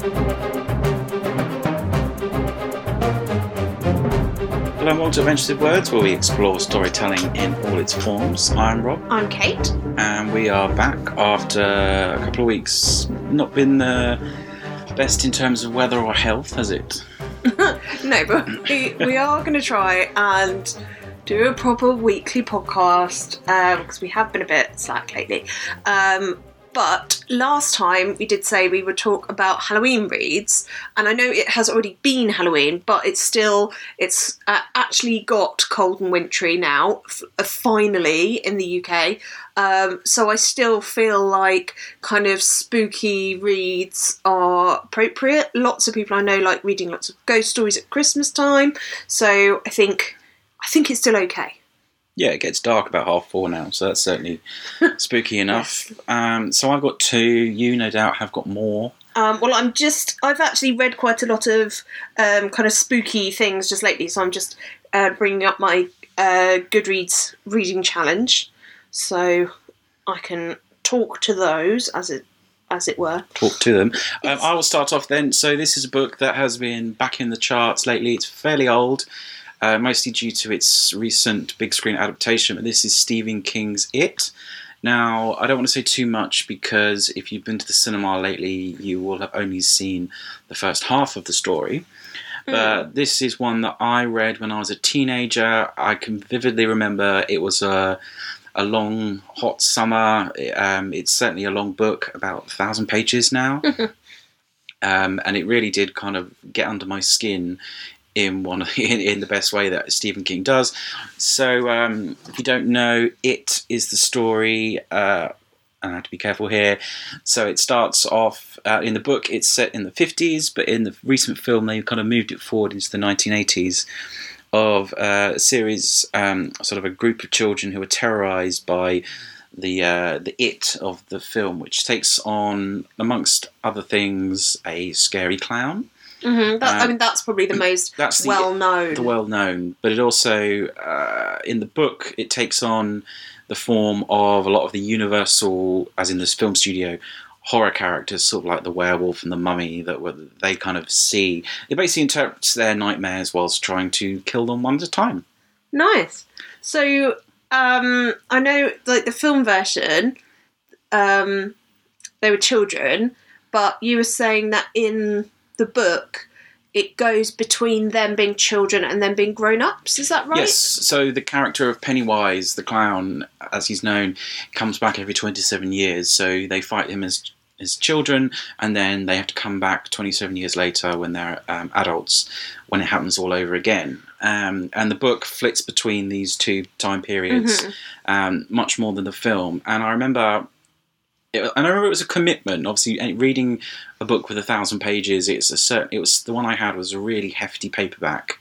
Hello and welcome to Adventures Words, where we explore storytelling in all its forms. I'm Rob, I'm Kate. and we are back after a couple of weeks. Not been the best in terms of weather or health, has it? No, but we, we are going to try and do a proper weekly podcast because we have been a bit slack lately. Um, but last time we did say we would talk about Halloween reads, and I know it has already been Halloween, but it's still it's uh, actually got cold and wintry now, f- uh, finally in the UK. Um, so I still feel like kind of spooky reads are appropriate. Lots of people I know like reading lots of ghost stories at Christmas time, so I think I think it's still okay. Yeah, it gets dark about half four now, so that's certainly spooky enough. Um, so I've got two. You, no doubt, have got more. Um, well, I'm just I've actually read quite a lot of um, kind of spooky things just lately, so I'm just uh, bringing up my uh, Goodreads reading challenge, so I can talk to those as it as it were. talk to them. Um, I will start off then. So this is a book that has been back in the charts lately. It's fairly old, uh, mostly due to its recent big screen adaptation. But this is Stephen King's It. Now, I don't want to say too much because if you've been to the cinema lately, you will have only seen the first half of the story. But this is one that I read when I was a teenager. I can vividly remember it was a a long hot summer. Um, it's certainly a long book, about a thousand pages now, um, and it really did kind of get under my skin in one in, in the best way that Stephen King does. So, um, if you don't know, it is the story. Uh, and I have to be careful here. So it starts off uh, in the book. It's set in the fifties, but in the recent film, they kind of moved it forward into the nineteen eighties of uh, a series, um, sort of a group of children who are terrorized by the uh, the it of the film, which takes on, amongst other things, a scary clown. Hmm That, I Um, mean, that's probably the most That's the well known. the well known, but it also uh, in the book it takes on the form of a lot of the universal, as in this film studio, horror characters, sort of like the werewolf and the mummy that were, they kind of see. It basically interprets their nightmares whilst trying to kill them one at a time. Nice. So um, I know, like the film version, um, they were children, but you were saying that in the book, it goes between them being children and them being grown ups. Is that right? Yes, so the character of Pennywise, the clown, as he's known, comes back every 27 years. So they fight him as as children, and then they have to come back 27 years later when they're um, adults, when it happens all over again. Um, and the book flits between these two time periods Mhm. um, much more than the film. And I remember. It, and I remember it was a commitment. Obviously, reading a book with a thousand pages, it's a certain. It was the one I had was a really hefty paperback,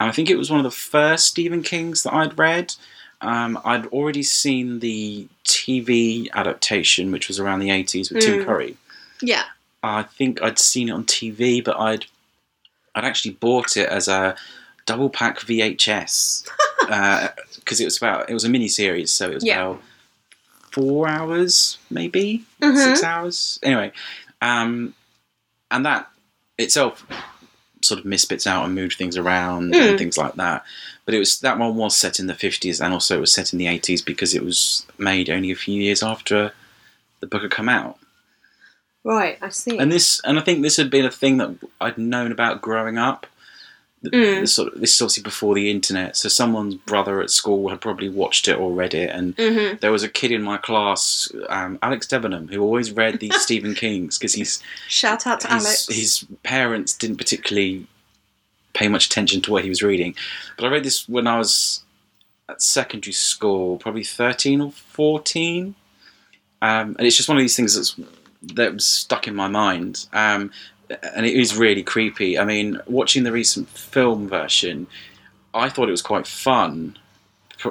and I think it was one of the first Stephen King's that I'd read. Um, I'd already seen the TV adaptation, which was around the 80s with Tim Mm. Curry. Yeah. I think I'd seen it on TV, but I'd I'd actually bought it as a double pack VHS because it was about it was a mini series, so it was Yeah. about four hours, maybe Mhm. six hours. Anyway, um, and that itself sort of misfits out and moved things around Mm. and things like that. But it was that one was set in the fifties and also it was set in the eighties because it was made only a few years after the book had come out. Right. I see. And this, and I think this had been a thing that I'd known about growing up. Mm. the sort of, this is obviously before the internet, so someone's brother at school had probably watched it or read it, and hmm there was a kid in my class, um, Alex Debenham, who always read these Stephen Kings because he's Shout out to his, Alex. his parents didn't particularly pay much attention to what he was reading. But I read this when I was at secondary school, probably 13 or 14. Um, and it's just one of these things that's, that was stuck in my mind. Um, and it is really creepy. I mean, watching the recent film version, I thought it was quite fun,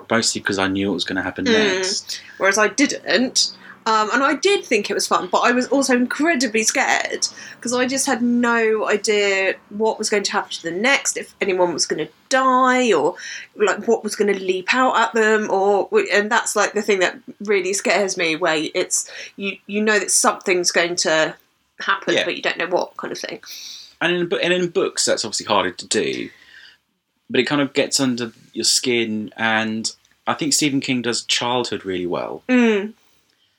mostly because I knew what was going to happen Mm. next. whereas I didn't. Um, and I did think it was fun, but I was also incredibly scared because I just had no idea what was going to happen to them next, if anyone was going to die, or like what was going to leap out at them, or and that's like the thing that really scares me, where it's you you know that something's going to happen, Yeah. but you don't know what kind of thing. and in and in books that's obviously harder to do, but it kind of gets under your skin. And I think Stephen King does childhood really well. Mm.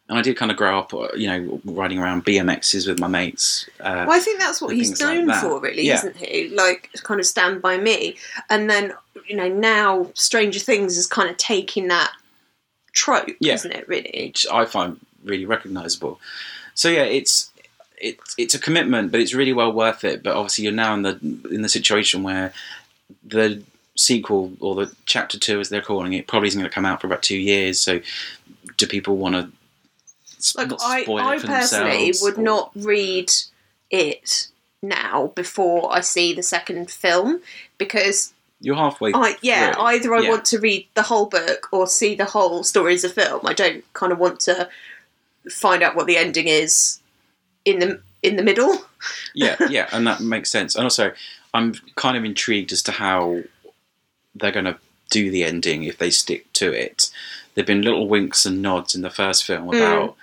And I did kind of grow up, uh, you know, riding around BMXs with my mates. Uh, Well, I think that's what he's things like known for, really, Yeah. isn't he? Like, kind of Stand By Me. And then, you know, now Stranger Things is kind of taking that trope, Yeah. isn't it, really? which I find really recognisable. So yeah, it's it's it's a commitment, but it's really well worth it. But obviously, you're now in the in the situation where the sequel or the chapter two, as they're calling it, probably isn't going to come out for about two years. So, do people want to? I, I personally would not read it now before I see the second film because You're halfway. I yeah through. either I Yeah. want to read the whole book or see the whole story as a film. I don't kind of want to find out what the ending is in the in the middle. yeah, yeah, and that makes sense. And also, I'm kind of intrigued as to how they're going to do the ending if they stick to it. There've been little winks and nods in the first film hmm. about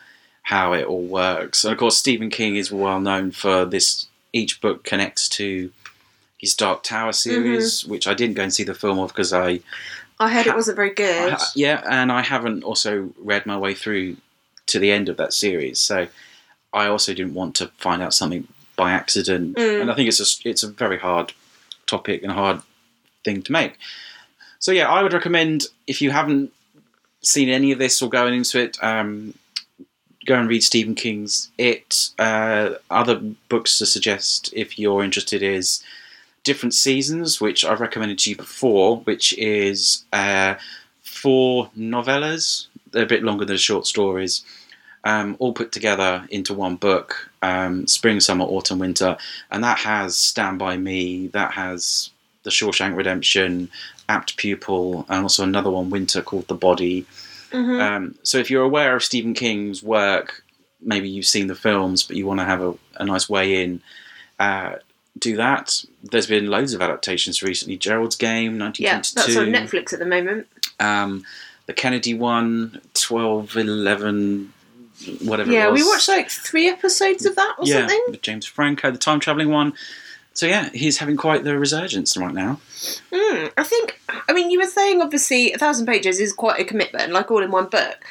how it all works, and of course, Stephen King is well known for this. Each book connects to his Dark Tower mm-hmm. series, which I didn't go and see the film of because I, I heard it wasn't very good. ha- yeah, and I haven't also read my way through to the end of that series, so I also didn't want to find out something by accident, Mm. and I think it's a it's a very hard topic and a hard thing to make. So yeah, I would recommend if you haven't seen any of this or going into it, um, go and read Stephen King's It. Uh, other books to suggest if you're interested is Different Seasons, which I've recommended to you before, which is uh, four novellas. They're a bit longer than short stories, um, all put together into one book. Um, spring, summer, autumn, winter, and that has Stand by Me. That has The Shawshank Redemption, Apt Pupil, and also another one, Winter, called The Body. Mhm. Um, so if you're aware of Stephen King's work, maybe you've seen the films, but you want to have a, a nice way in, uh, do that. There's been loads of adaptations recently. Gerald's Game, yeah, that's on Netflix at the moment. Um, the Kennedy one, 12, 11, whatever Yeah, it was. we watched like three episodes of that or yeah, something. with James Franco, the time traveling one. So yeah, he's having quite the resurgence right now. Mm, I think, I mean, you were saying obviously a thousand pages is quite a commitment, like all in one book.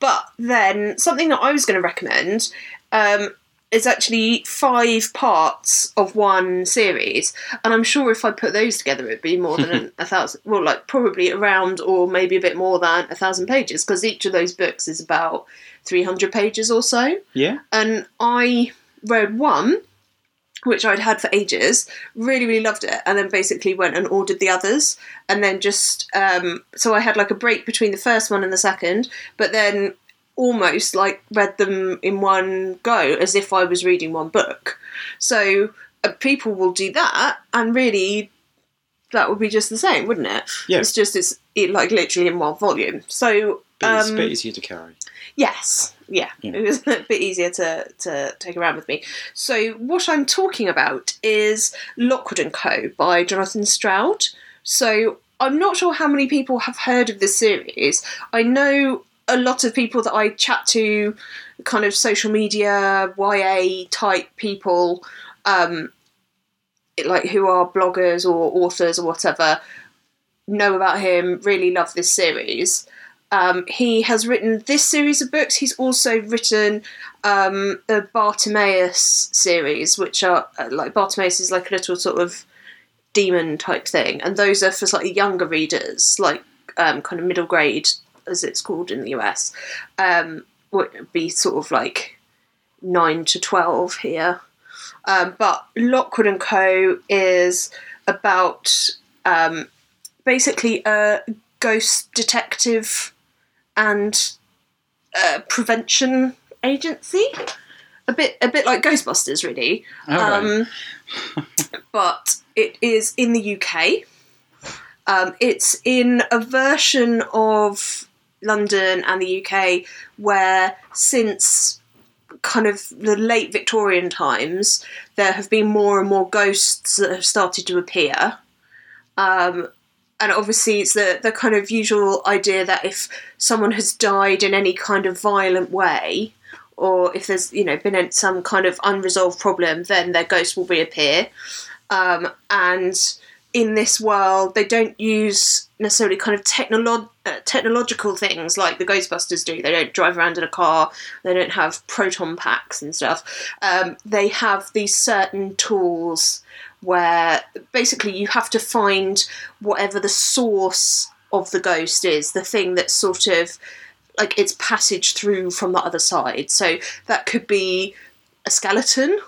But then something that I was going to recommend um, is actually five parts of one series. And I'm sure if I put those together, it'd be more than a thousand, well, like probably around or maybe a bit more than a thousand pages because each of those books is about 300 pages or so. Yeah, and I read one, which I'd had for ages, really, really loved it, and then basically went and ordered the others, and then just um, so I had like a break between the first one and the second, but then almost like read them in one go as if I was reading one book. So uh, people will do that, and really. That would be just the same, wouldn't it? Yeah. It's just it's it, like literally in one volume. So but it's a um, bit easier to carry. Yes, yeah. Yeah. It was a bit easier to, to take around with me. So, what I'm talking about is Lockwood and Co. by Jonathan Stroud. So, I'm not sure how many people have heard of this series. I know a lot of people that I chat to, kind of social media, YA type people, um, like who are bloggers or authors or whatever, know about him, really love this series. Um, he has written this series of books. He's also written um, the Bartimaeus series, which are uh, like Bartimaeus is like a little sort of demon type thing, and those are for slightly younger readers, like um, kind of middle grade, as it's called in the US. Um, would be sort of like nine to twelve here. Um, but Lockwood and Co. is about um, basically a ghost detective and uh, prevention agency. A bit, a bit like Ghostbusters, really. All right. Um, but it is in the UK. Um, it's in a version of London and the UK where, since kind of the late Victorian times, there have been more and more ghosts that have started to appear. Um, and obviously, it's the, the kind of usual idea that if someone has died in any kind of violent way, or if there's you know been some kind of unresolved problem, then their ghost will reappear. Um, and in this world, they don't use necessarily kind of technolo- uh, technological things like the Ghostbusters do. They don't drive around in a car. They don't have proton packs and stuff. Um, they have these certain tools where basically you have to find whatever the source of the ghost is, the thing that's sort of like its passage through from the other side. So that could be a skeleton,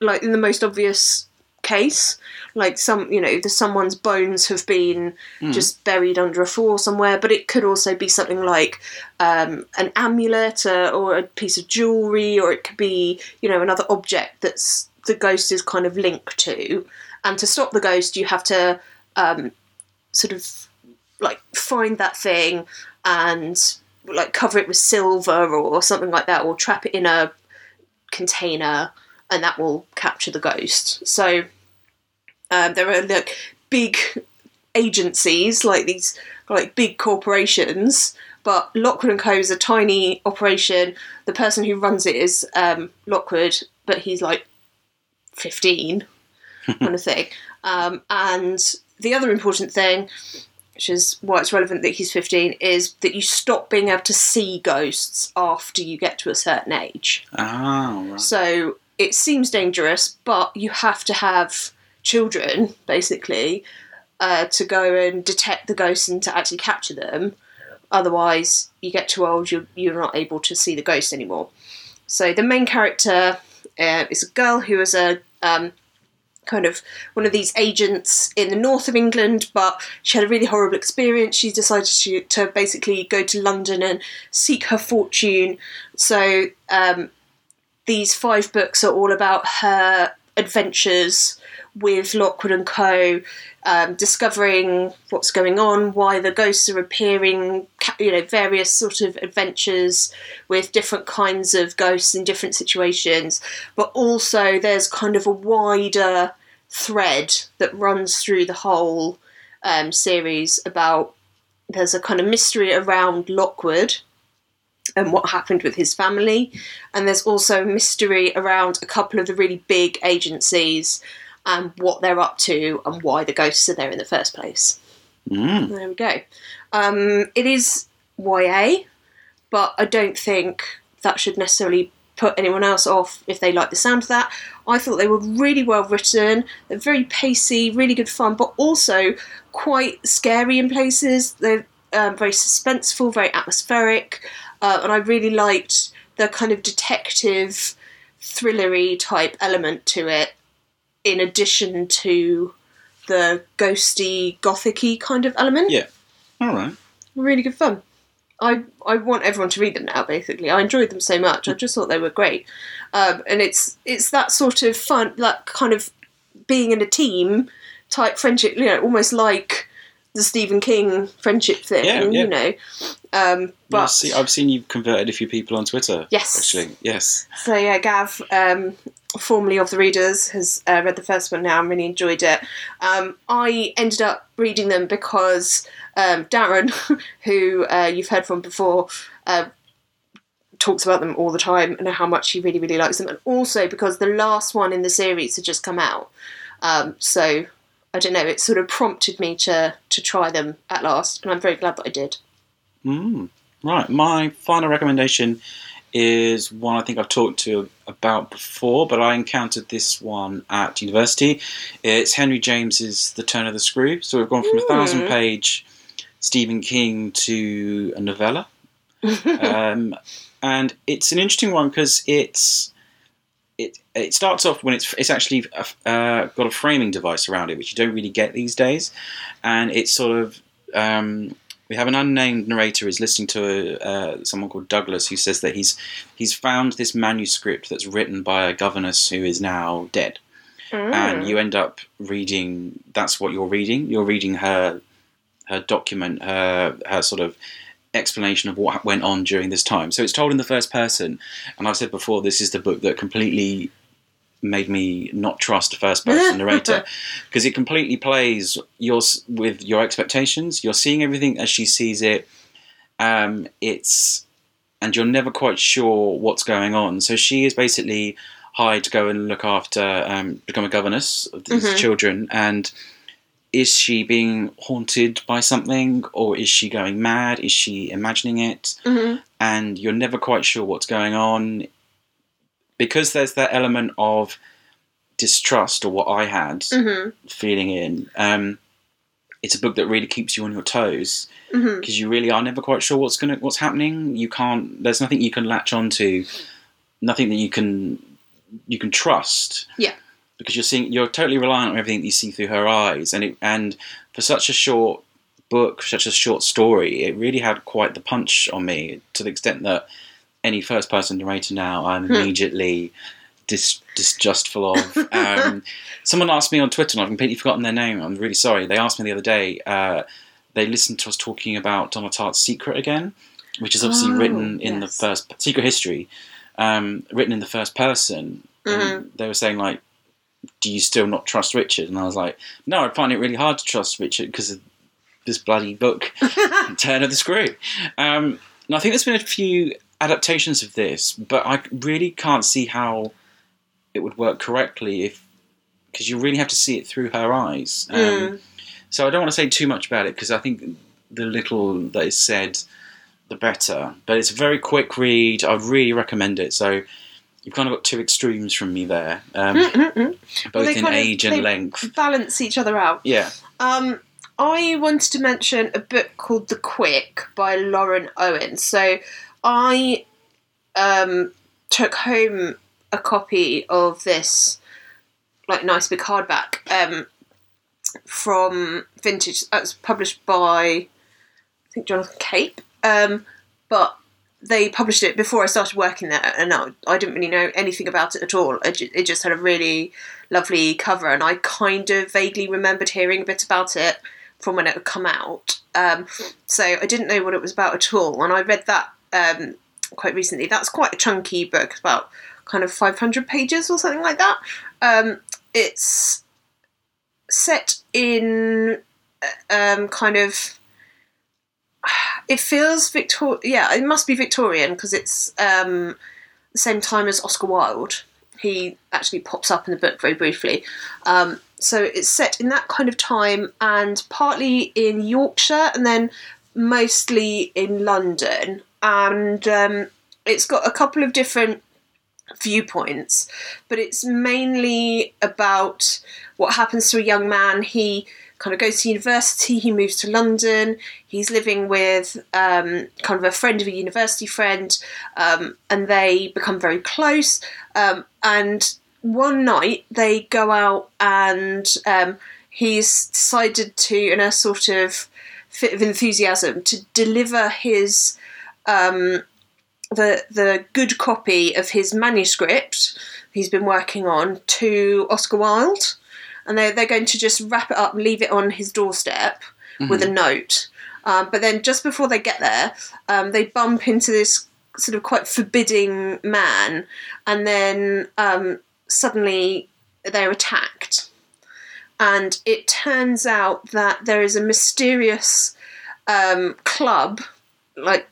like in the most obvious case. Like some you know the someone's bones have been mm. just buried under a floor somewhere but it could also be something like um, an amulet or, uh, or a piece of jewelry or it could be you know another object that's the ghost is kind of linked to. And to stop the ghost you have to um, sort of like find that thing and like cover it with silver or something like that or trap it in a container and that will capture the ghost. So um, there are like big agencies, like these like big corporations, but Lockwood and Co is a tiny operation. The person who runs it is um, Lockwood, but he's like fifteen, kind of thing. Um, and the other important thing, which is why it's relevant that he's fifteen, is that you stop being able to see ghosts after you get to a certain age. Oh, right. So it seems dangerous, but you have to have children basically uh, to go and detect the ghosts and to actually capture them. Otherwise, you get too old, you're, you're not able to see the ghost anymore. So the main character uh, is a girl who is a um, kind of one of these agents in the north of England, but she had a really horrible experience. She decided to, to basically go to London and seek her fortune. So um, these five books are all about her adventures with Lockwood and Co. Um, discovering what's going on, why the ghosts are appearing, you know, various sort of adventures with different kinds of ghosts in different situations. But also, there's kind of a wider thread that runs through the whole um, series about there's a kind of mystery around Lockwood and what happened with his family. And there's also mystery around a couple of the really big agencies and what they're up to and why the ghosts are there in the first place. Mm. There we go. Um, it is YA, but I don't think that should necessarily put anyone else off if they like the sound of that. I thought they were really well written. They're very pacey, really good fun, but also quite scary in places. They're um, very suspenseful, very atmospheric uh, and I really liked the kind of detective, thrillery type element to it, in addition to the ghosty, gothicy kind of element. Yeah, all right. Really good fun. I I want everyone to read them now. Basically, I enjoyed them so much. I just thought they were great, um, and it's it's that sort of fun, like kind of being in a team type friendship. You know, almost like the Stephen King friendship thing. Yeah, yeah. You know, um, but see, I've seen you've converted a few people on Twitter. Yes, actually, yes. So yeah, Gav, um, formerly of the Readers, has uh, read the first one now and really enjoyed it. Um, I ended up reading them because um, Darren, who uh, you've heard from before. Uh, talks about them all the time and how much he really really likes them and also because the last one in the series had just come out um, so I don't know, it sort of prompted me to to try them at last, and I'm very glad that I did. Mm, right. My final recommendation is one I think I've talked to about before, but I encountered this one at university. It's Henry James's The Turn of the Screw. So we've gone from a thousand hmm. page Stephen King to a novella. um, and it's an interesting one because it's it it starts off when it's it's actually uh, got a framing device around it, which you don't really get these days, and it's sort of um, we have an unnamed narrator who's listening to uh, someone called Douglas who says that he's he's found this manuscript that's written by a governess who is now dead, mm. and you end up reading. That's what you're reading. You're reading her her document, her her sort of explanation of what went on during this time. So it's told in the first person, and I've said before, this is the book that completely made me not trust a first person narrator because it completely plays your with your expectations. You're seeing everything as she sees it. Um, it's and you're never quite sure what's going on. So she is basically hired to go and look after, um, become a governess of these Mhm. children, and is she being haunted by something, or is she going mad? Is she imagining it? hmm and you're never quite sure what's going on because there's that element of distrust or what I had hmm feeling in. Um, it's a book that really keeps you on your toes because you really are never quite sure what's gonna what's happening. You can't. There's nothing you can latch onto. Nothing that you can you can trust. Yeah. Because you're seeing you're totally reliant on everything that you see through her eyes, and it and for such a short book, such a short story, it really had quite the punch on me to the extent that any first person narrator now I'm Hmm. immediately dis- disgustful of. Um, someone asked me on Twitter, and I've completely forgotten their name. I'm really sorry. They asked me the other day. Uh, they listened to us talking about Donna Tartt's Secret again, which is obviously Oh, written in the first Secret History, um, written in the first person. Mm-hmm. And they were saying like, "Do you still not trust Richard?" And I was like, "No, I find it really hard to trust Richard because of this bloody book, Turn of the Screw." Um, and I think there's been a few adaptations of this, but I really can't see how it would work correctly if because you really have to see it through her eyes. Um, Mm. So I don't want to say too much about it because I think the little that is said, the better. But it's a very quick read. I really recommend it. So you've kind of got two extremes from me there, um, both they in kind of- age and length. balance each other out. Yeah. Um, I wanted to mention a book called The Quick by Lauren Owen. So I um, took home a copy of this, like nice big hardback, um, from Vintage. That's published by, I think Jonathan Cape. Um, but they published it before I started working there, and I, I didn't really know anything about it at all. It, ju- it just had a really lovely cover, and I kind of vaguely remembered hearing a bit about it from when it had come out. Um, so I didn't know what it was about at all, and I read that um, quite recently. That's quite a chunky book, about kind of 500 pages or something like that. Um, it's set in uh, um, kind of. It feels Victor. Yeah, it must be Victorian because it's um, the same time as Oscar Wilde. He actually pops up in the book very briefly. Um, so it's set in that kind of time and partly in Yorkshire and then mostly in London. And um, it's got a couple of different viewpoints, but it's mainly about what happens to a young man. He kind of goes to university, he moves to London, he's living with um, kind of a friend of a university friend, um, and they become very close. Um, and one night they go out and um, he's decided to, in a sort of fit of enthusiasm, to deliver his um, the the good copy of his manuscript he's been working on to Oscar Wilde, and they're, they're going to just wrap it up and leave it on his doorstep with a note. Um, but then just before they get there, um, they bump into this sort of quite forbidding man, and then um, suddenly they're attacked. And it turns out that there is a mysterious um, club, like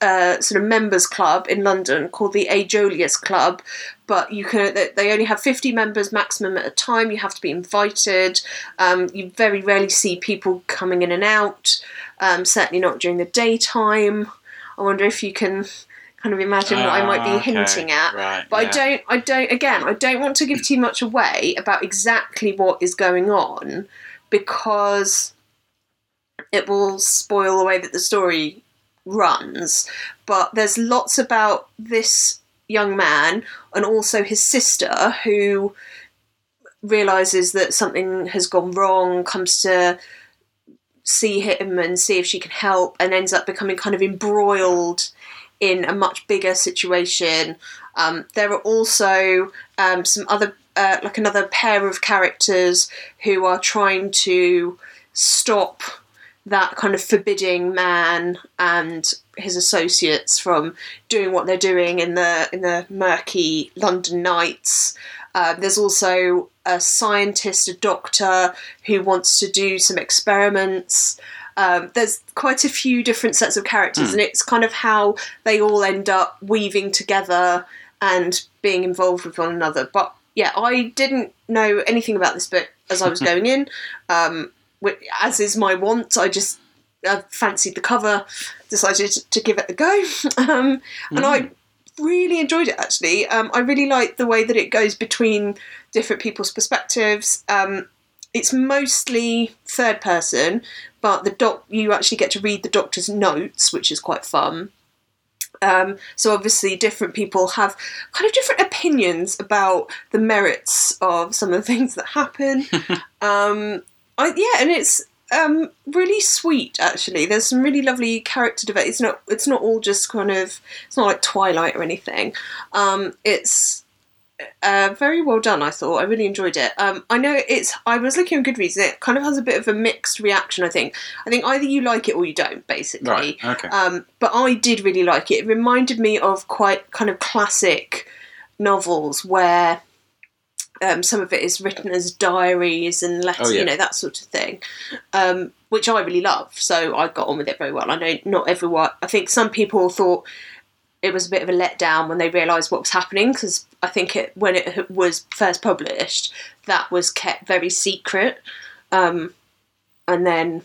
uh, sort of members club in London called the Aegolius Club, but you can they- only have 50 members maximum at a time. You have to be invited. Um, you very rarely see people coming in and out. Um, certainly not during the daytime. I wonder if you can kind of imagine what I might be Ah, okay. hinting at. Right. But yeah. I don't, I don't, again, I don't want to give too much away about exactly what is going on because it will spoil the way that the story runs. But there's lots about this young man and also his sister who realizes that something has gone wrong, comes to see him and see if she can help, and ends up becoming kind of embroiled in a much bigger situation. Um, there are also um, some other, uh, like another pair of characters who are trying to stop that kind of forbidding man and his associates from doing what they're doing in the in the murky London nights. Uh, there's also a scientist, a doctor who wants to do some experiments. Um, there's quite a few different sets of characters, and it's kind of how they all end up weaving together and being involved with one another. But yeah, I didn't know anything about this book as I was going in. Um, as is my want, I just uh, fancied the cover, decided to give it a go, um, and I really enjoyed it. Actually, um, I really like the way that it goes between different people's perspectives. Um, it's mostly third person, but the doc you actually get to read the doctor's notes, which is quite fun. Um, so obviously, different people have kind of different opinions about the merits of some of the things that happen. um, I, yeah, and it's um, really sweet. Actually, there's some really lovely character development. It's not. It's not all just kind of. It's not like Twilight or anything. Um, it's uh, very well done. I thought I really enjoyed it. Um, I know it's. I was looking on Goodreads. And it kind of has a bit of a mixed reaction. I think. I think either you like it or you don't. Basically. Right. Okay. Um, but I did really like it. It reminded me of quite kind of classic novels where um, some of it is written as diaries and letters, Oh, yeah. you know, that sort of thing, um, which I really love. So I got on with it very well. I know not everyone, I think some people thought it was a bit of a letdown when they realised what was happening because I think it when it was first published, that was kept very secret. Um, and then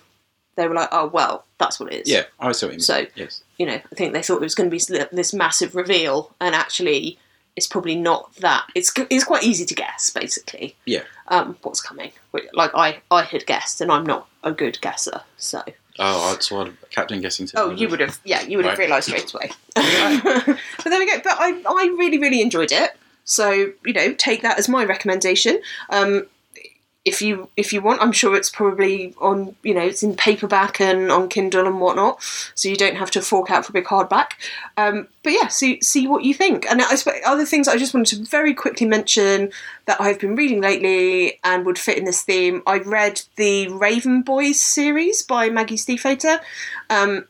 they were like, oh, well, that's what it is yeah, I what you. So- yes. you know, I think they thought it was going to be this massive reveal, and actually, it's probably not that. It's it's quite easy to guess, basically, Yeah. um, what's coming. Like I I had guessed, and I'm not a good guesser, so. Oh, I saw Captain guessing too. Oh, you would have, yeah, you would have realised straight away. but there we go. But I I really really enjoyed it. So you know, take that as my recommendation. Um, if you if you want, I'm sure it's probably on you know it's in paperback and on Kindle and whatnot, so you don't have to fork out for a big hardback. Um, but yeah, see see what you think. And I other things I just wanted to very quickly mention that I've been reading lately and would fit in this theme. I read the Raven Boys series by Maggie Stiefvater. Um,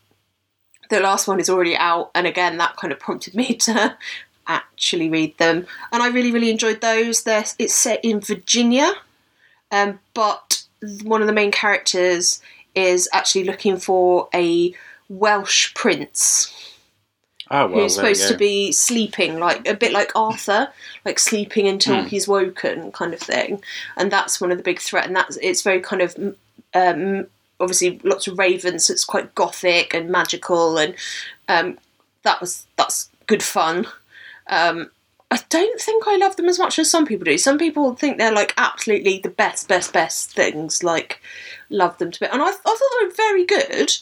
the last one is already out, and again that kind of prompted me to actually read them. And I really really enjoyed those. They're, it's set in Virginia um, but one of the main characters is actually looking for a Welsh prince Oh, well, who's supposed to be sleeping, like a bit like Arthur, like sleeping until Hmm. he's woken, kind of thing. And that's one of the big threat. And that's it's very kind of um, obviously lots of ravens, so it's quite gothic and magical, and um, that was that's good fun. Um, I don't think I love them as much as some people do. Some people think they're like absolutely the best, best, best things. Like love them to bit, and I, I thought they were very good.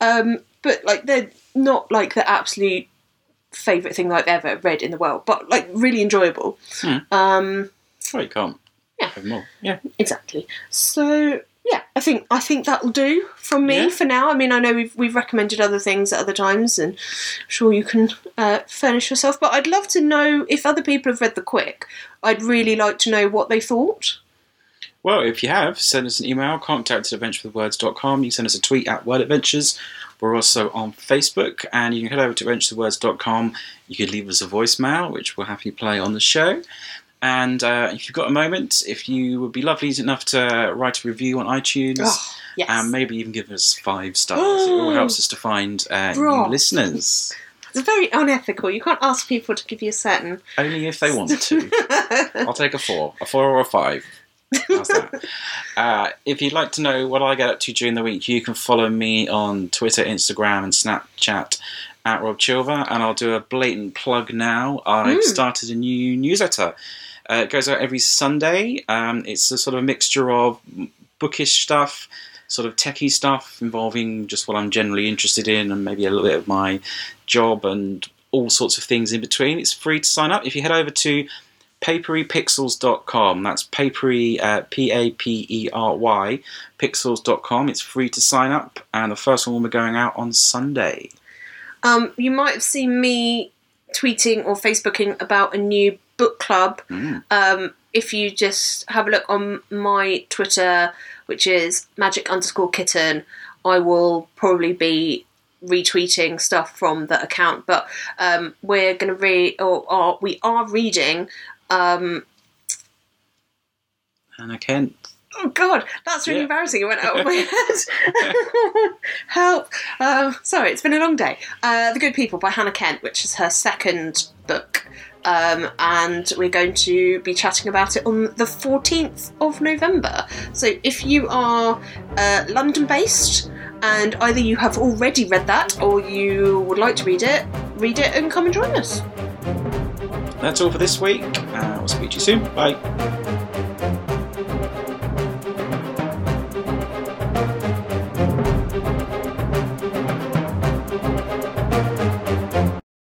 Um, but like they're not like the absolute favorite thing I've ever read in the world, but like really enjoyable. Hmm. Um, Oh, you can't. Yeah. Have more. Yeah. exactly. So yeah, I think I think that'll do from me Yeah. for now. I mean, I know we've we've recommended other things at other times, and I'm sure you can uh, furnish yourself. But I'd love to know if other people have read the Quick. I'd really like to know what they thought. Well, if you have, send us an email, contact at adventurewithwords.com. You can send us a tweet at Word Adventures. We're also on Facebook, and you can head over to adventurewithwords.com. You could leave us a voicemail, which we'll happily play on the show. And uh, if you've got a moment, if you would be lovely enough to write a review on iTunes, Oh, yes. and maybe even give us five stars, it all helps us to find uh, new listeners. it's very unethical. You can't ask people to give you a certain. Only if they want to. I'll take a four, a four or a five. How's that? uh, if you'd like to know what I get up to during the week, you can follow me on Twitter, Instagram, and Snapchat at Rob Chilver. And I'll do a blatant plug now. I've Mm. started a new newsletter. Uh, it goes out every Sunday. Um, it's a sort of mixture of bookish stuff, sort of techie stuff involving just what I'm generally interested in, and maybe a little bit of my job and all sorts of things in between. It's free to sign up if you head over to paperypixels.com. That's papery, uh, P A P E R Y, pixels.com. It's free to sign up, and the first one will be going out on Sunday. Um, you might have seen me tweeting or Facebooking about a new book club. Mm. Um, if you just have a look on my Twitter, which is magic underscore kitten, I will probably be retweeting stuff from the account. But um, we're going to read, or, or we are reading. Um, Hannah Kent. Oh God, that's really Yeah. embarrassing. It went out of my head. Help! Um, sorry, it's been a long day. Uh, the Good People by Hannah Kent, which is her second book, um, and we're going to be chatting about it on the fourteenth of November. So if you are uh, London-based and either you have already read that or you would like to read it, read it and come and join us. That's all for this week. Uh, we'll speak to you soon. Bye.